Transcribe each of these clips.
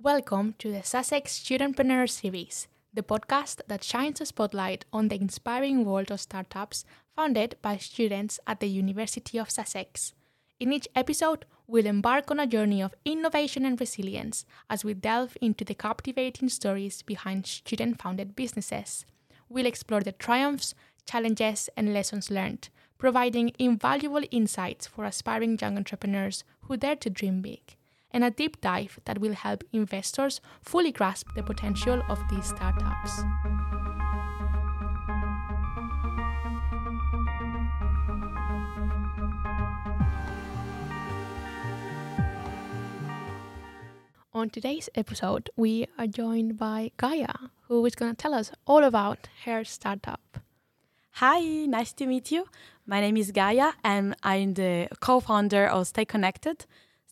Welcome to the Sussex Studentpreneur Series, the podcast that shines a spotlight on the inspiring world of startups founded by students at the University of Sussex. In each episode, we'll embark on a journey of innovation and resilience as we delve into the captivating stories behind student founded businesses. We'll explore the triumphs, challenges, and lessons learned, providing invaluable insights for aspiring young entrepreneurs who dare to dream big and a deep dive that will help investors fully grasp the potential of these startups. On today's episode, we are joined by Gaia, who is going to tell us all about her startup. Hi, nice to meet you. My name is Gaia, and I'm the co founder of Stay Connected,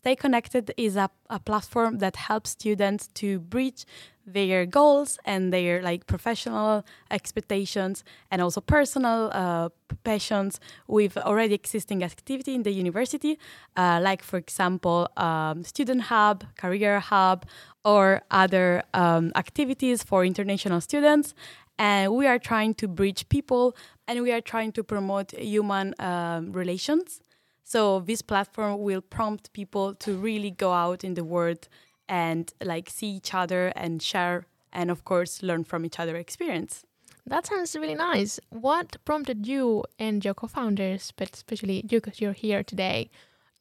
Stay Connected is a, a platform that helps students to bridge their goals and their like professional expectations and also personal uh, passions with already existing activity in the university, uh, like for example, um, student hub, career hub, or other um, activities for international students. And we are trying to bridge people and we are trying to promote human um, relations so this platform will prompt people to really go out in the world and like see each other and share and of course learn from each other experience. That sounds really nice. What prompted you and your co-founders, but especially you because you're here today,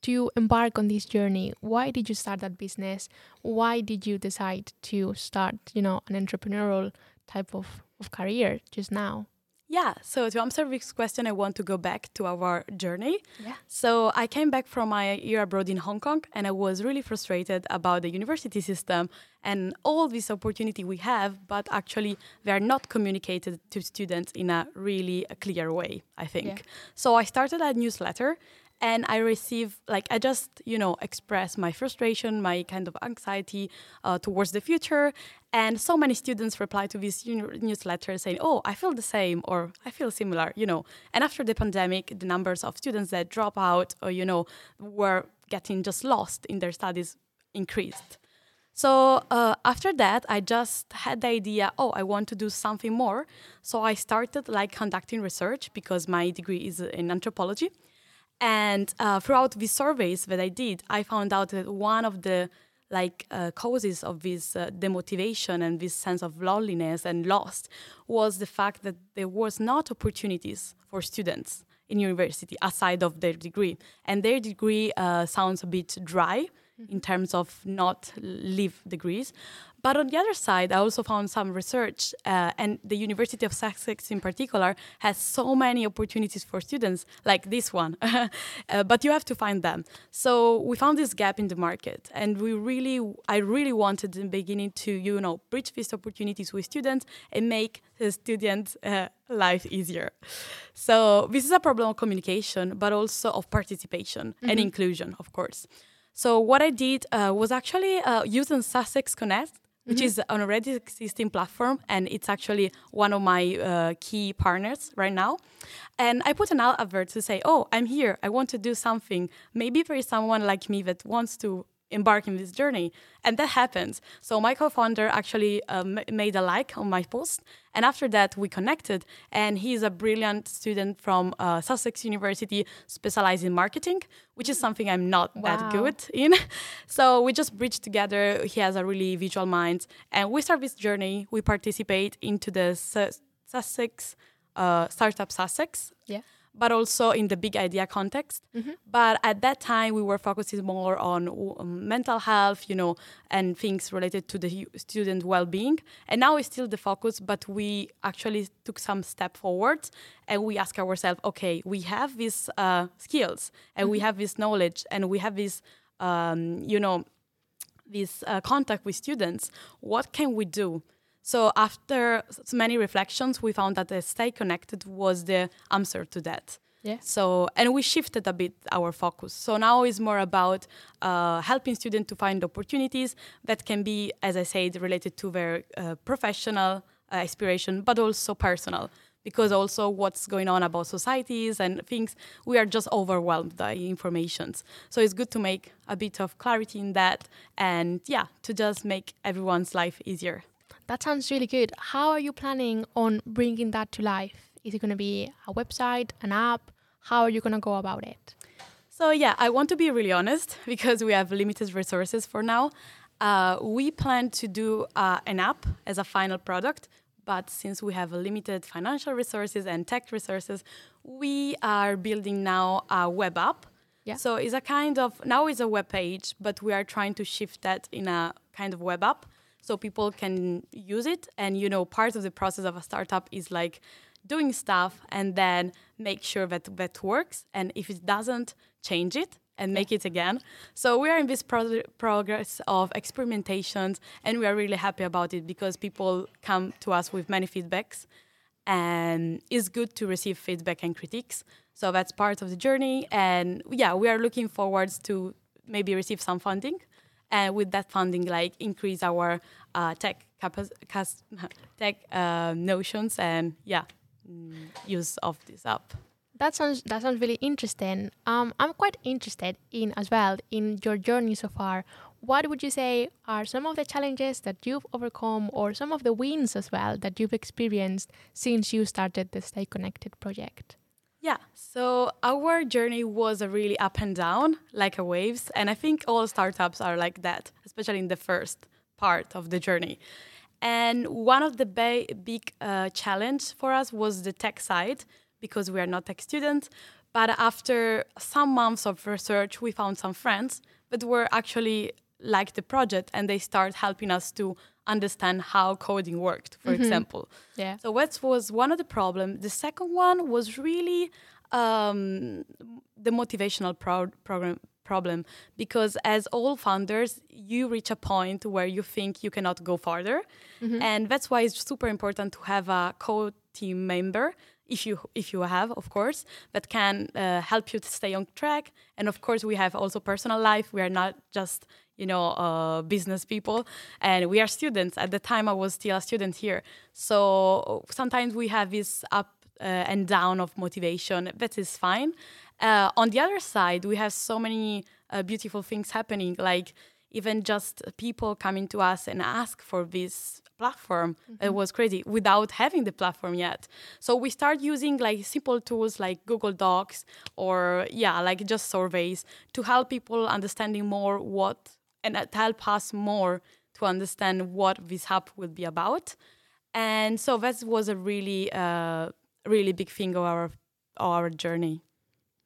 to embark on this journey? Why did you start that business? Why did you decide to start, you know, an entrepreneurial type of, of career just now? Yeah, so to answer this question, I want to go back to our journey. Yeah. So I came back from my year abroad in Hong Kong and I was really frustrated about the university system and all this opportunity we have, but actually they are not communicated to students in a really clear way, I think. Yeah. So I started a newsletter and I receive like I just you know express my frustration, my kind of anxiety uh, towards the future, and so many students reply to this newsletter saying, "Oh, I feel the same," or "I feel similar," you know. And after the pandemic, the numbers of students that drop out or you know were getting just lost in their studies increased. So uh, after that, I just had the idea, oh, I want to do something more. So I started like conducting research because my degree is in anthropology. And uh, throughout these surveys that I did, I found out that one of the like uh, causes of this uh, demotivation and this sense of loneliness and lost was the fact that there was not opportunities for students in university aside of their degree. And their degree uh, sounds a bit dry mm-hmm. in terms of not live degrees but on the other side, I also found some research, uh, and the University of Sussex in particular has so many opportunities for students, like this one. uh, but you have to find them. So we found this gap in the market, and we really, I really wanted in the beginning to, you know, bridge these opportunities with students and make the student uh, life easier. So this is a problem of communication, but also of participation mm-hmm. and inclusion, of course. So what I did uh, was actually uh, using Sussex Connect which mm-hmm. is an already existing platform, and it's actually one of my uh, key partners right now. And I put an advert to say, "Oh, I'm here. I want to do something. Maybe there is someone like me that wants to embark in this journey. And that happens. So my co-founder actually um, made a like on my post. And after that we connected. And he's a brilliant student from uh, sussex university specialized in marketing which is something i'm not wow. that good in. So we just bridged together. He has a really visual mind. And we start this journey. We participate into the Su- sussex uh, startup sussex. Yeah but also in the big idea context. Mm-hmm. But at that time, we were focusing more on um, mental health, you know, and things related to the student well-being. And now it's still the focus, but we actually took some step forward, and we ask ourselves, okay, we have these uh, skills, and mm-hmm. we have this knowledge, and we have this, um, you know, this uh, contact with students. What can we do? So after many reflections, we found that the stay connected was the answer to that. Yeah. So and we shifted a bit our focus. So now it's more about uh, helping students to find opportunities that can be, as I said, related to their uh, professional uh, aspiration, but also personal because also what's going on about societies and things we are just overwhelmed by informations so it's good to make a bit of clarity in that and yeah to just make everyone's life easier that sounds really good. How are you planning on bringing that to life? Is it going to be a website an app? How are you going to go about it? So yeah i want to be really honest because we have limited resources for now. Uh, we plan to do uh, an app as a final product but since we have limited financial resources and tech resources, we are building now a web app. Yeah. So it's a kind of now it's a web page, but we are trying to shift that in a kind of web app so people can use it. And you know, part of the process of a startup is like doing stuff and then make sure that that works. And if it doesn't, change it and make it again. So we are in this pro- progress of experimentations, and we are really happy about it because people come to us with many feedbacks, and it's good to receive feedback and critiques. So that's part of the journey, and yeah, we are looking forward to maybe receive some funding, and with that funding, like increase our uh, tech tech uh, notions, and yeah, mm, use of this app that sounds that sounds really interesting. Um, I'm quite interested in as well in your journey so far. What would you say are some of the challenges that you've overcome, or some of the wins as well that you've experienced since you started the Stay Connected project? Yeah, so our journey was a really up and down, like a waves, and I think all startups are like that, especially in the first part of the journey. And one of the ba- big uh, challenge for us was the tech side because we are not tech students. But after some months of research, we found some friends that were actually like the project and they start helping us to understand how coding worked, for mm-hmm. example. Yeah. So that was one of the problems. The second one was really um, the motivational pro- program problem because as all founders you reach a point where you think you cannot go farther mm-hmm. and that's why it's super important to have a co-team member if you if you have of course that can uh, help you to stay on track and of course we have also personal life we are not just you know uh, business people and we are students. At the time i was still a student here. So sometimes we have this up uh, and down of motivation that is fine. Uh, on the other side we have so many uh, beautiful things happening like even just people coming to us and ask for this platform. Mm-hmm. it was crazy without having the platform yet. So we start using like simple tools like google docs or yeah like just surveys to help people understanding more what and it help us more to understand what this app will be about and so that was a really uh, really big thing of our our journey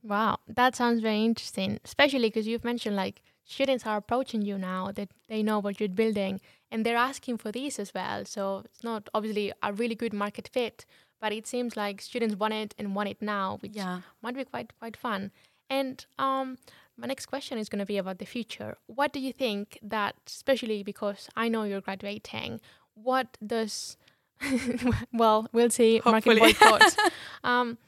wow that sounds very interesting especially because you've mentioned like students are approaching you now that they know what you're building and they're asking for these as well. So it's not obviously a really good market fit, but it seems like students want it and want it now, which yeah. might be quite quite fun. And um, my next question is going to be about the future. What do you think that, especially because I know you're graduating, what does well, we'll see. Hopefully. Market boycott. um,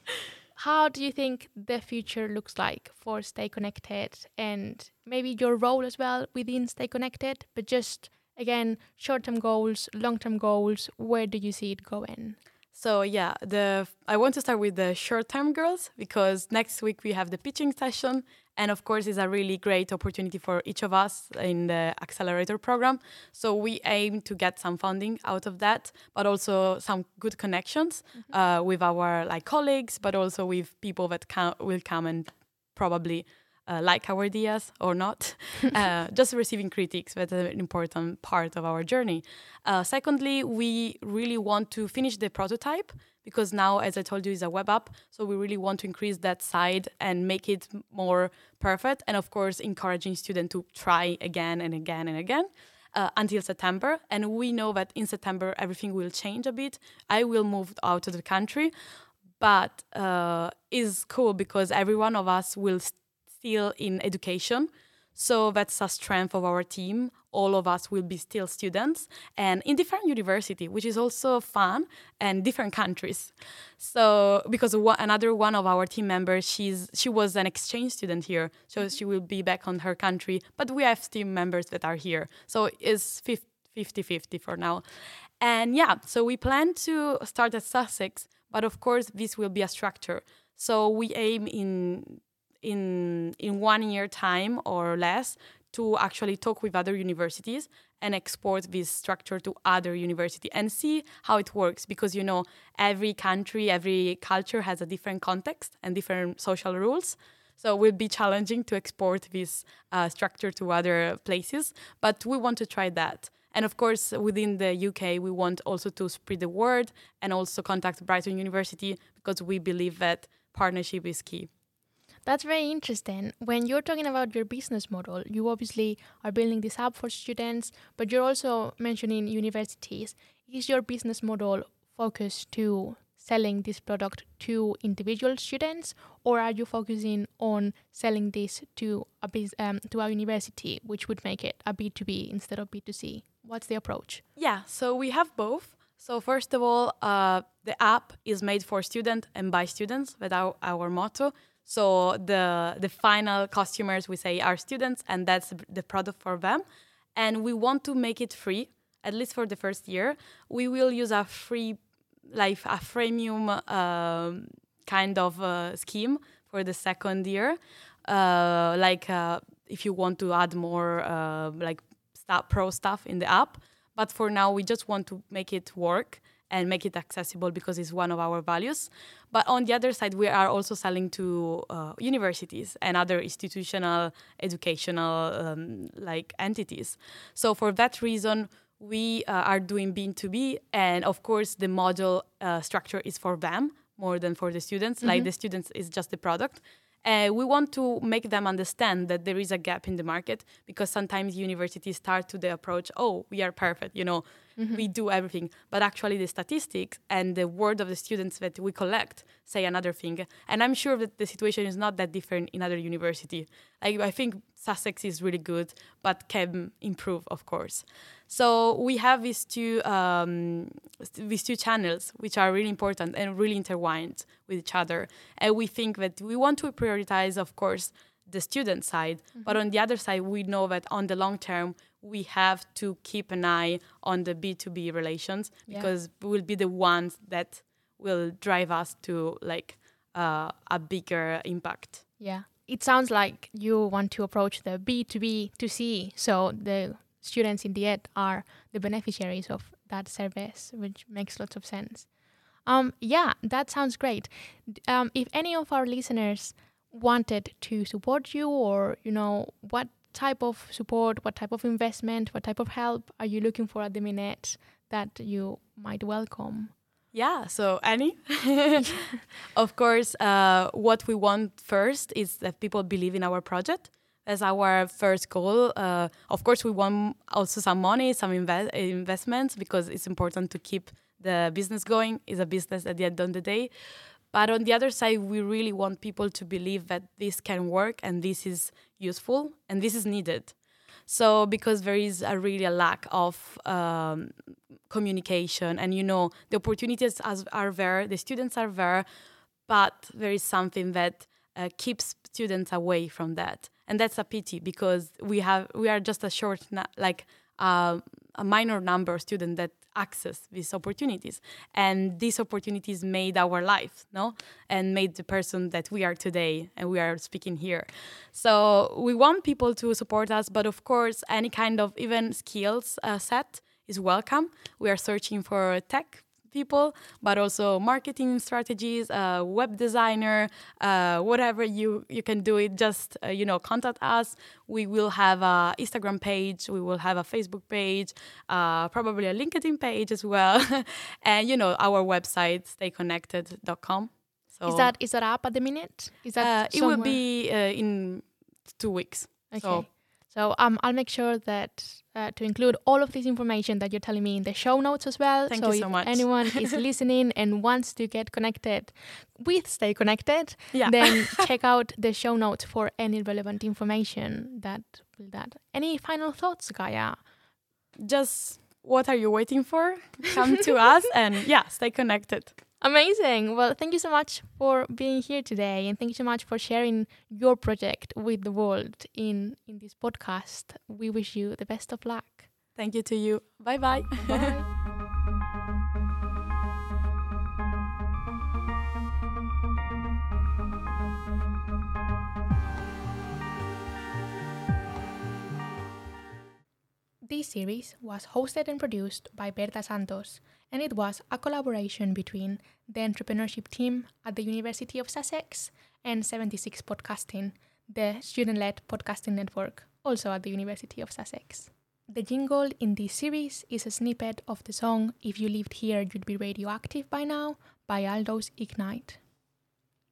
how do you think the future looks like for Stay Connected and maybe your role as well within Stay Connected, but just again, short term goals, long term goals, where do you see it going? So yeah, the I want to start with the short term girls because next week we have the pitching session and of course it's a really great opportunity for each of us in the accelerator program. So we aim to get some funding out of that, but also some good connections mm-hmm. uh, with our like colleagues, but also with people that can, will come and probably uh, like our ideas or not. uh, just receiving critiques, that's an important part of our journey. Uh, secondly, we really want to finish the prototype because now, as I told you, is a web app. So we really want to increase that side and make it more perfect. And of course, encouraging students to try again and again and again. Uh, until September, and we know that in September everything will change a bit. I will move out of the country, but uh, is cool because every one of us will still in education. So that's a strength of our team. All of us will be still students and in different university, which is also fun and different countries. So because one, another one of our team members, she's she was an exchange student here, so mm-hmm. she will be back on her country. But we have team members that are here, so it's 50-50 for now. And yeah, so we plan to start at Sussex, But of course, this will be a structure. So we aim in in in one year time or less to actually talk with other universities and export this structure to other university and see how it works. Because you know every country every culture has a different context and different social rules. So it will be challenging to export this uh, structure to other places but we want to try that. And of course within the uk we want also to spread the word and also contact brighton university because we believe that partnership is key that's very interesting. When you're talking about your business model, you obviously are building this app for students, but you're also mentioning universities. Is your business model focused to selling this product to individual students, or are you focusing on selling this to a biz, um, to a university, which would make it a B two B instead of B two C? What's the approach? Yeah, so we have both. So first of all, uh, the app is made for students and by students. That's our, our motto. So the the final customers we say are students, and that's the product for them. And we want to make it free, at least for the first year. We will use a free, like a freemium uh, kind of uh, scheme for the second year. Uh, like uh, if you want to add more uh, like pro stuff in the app. But for now, we just want to make it work and make it accessible because it's one of our values. But on the other side, we are also selling to uh, universities and other institutional, educational um, like entities. So for that reason, we uh, are doing B2B, and of course, the module uh, structure is for them more than for the students. Mm-hmm. Like the students is just the product. Uh, we want to make them understand that there is a gap in the market because sometimes universities start to the approach, oh, we are perfect, you know, mm-hmm. we do everything. But actually, the statistics and the word of the students that we collect say another thing. And I'm sure that the situation is not that different in other university. Like, I think Sussex is really good, but can improve, of course. So we have these two um, these two channels, which are really important and really intertwined with each other. And we think that we want to prioritize, of course, the student side, mm-hmm. but on the other side, we know that on the long term, we have to keep an eye on the B2B relations yeah. because we'll be the ones that will drive us to like uh, a bigger impact. Yeah. It sounds like you want to approach the B2B to C. So the students in the end are the beneficiaries of that service, which makes lots of sense. Um, yeah, that sounds great. Um, if any of our listeners wanted to support you or, you know, what type of support, what type of investment, what type of help are you looking for at the minute that you might welcome? Yeah, so Annie, of course, uh, what we want first is that people believe in our project as our first goal. Uh, of course, we want also some money, some inve- investments because it's important to keep the business going. It's a business at the end of the day. But on the other side, we really want people to believe that this can work and this is useful and this is needed. So because there is a really a lack of um, communication, and you know the opportunities are there, the students are there, but there is something that uh, keeps students away from that, and that's a pity because we have we are just a short like uh, a minor number of students that access these opportunities. And these opportunities made our life no? And made the person that we are today and we are speaking here. So we want people to support us but of course any kind of even skills uh, set is welcome. We are searching for tech people, but also marketing strategies, uh, web designer, uh, whatever you you can do it. Just uh, you know, contact us. We will have a Instagram page. We will have a Facebook page, uh, probably a LinkedIn page as well, and you know, our website stayconnected.com. So is that is that up at the minute? Is that uh, it will be uh, in two weeks. Okay. So so um, I'll make sure that uh, to include all of this information that you're telling me in the show notes as well. Thank so you so much. anyone is listening and wants to get connected with Stay Connected, yeah. then check out the show notes for any relevant information that will that. Any final thoughts, Gaia? Just what are you waiting for? Come to us and yeah, stay connected. Amazing. Well, thank you so much for being here today, and thank you so much for sharing your project with the world in in this podcast. We wish you the best of luck. Thank you to you. Bye bye. bye. this series was hosted and produced by Berta Santos and it was a collaboration between the entrepreneurship team at the University of Sussex and 76 Podcasting, the student led podcasting network, also at the University of Sussex. The jingle in this series is a snippet of the song If You Lived Here, You'd Be Radioactive by Now by Aldo's Ignite.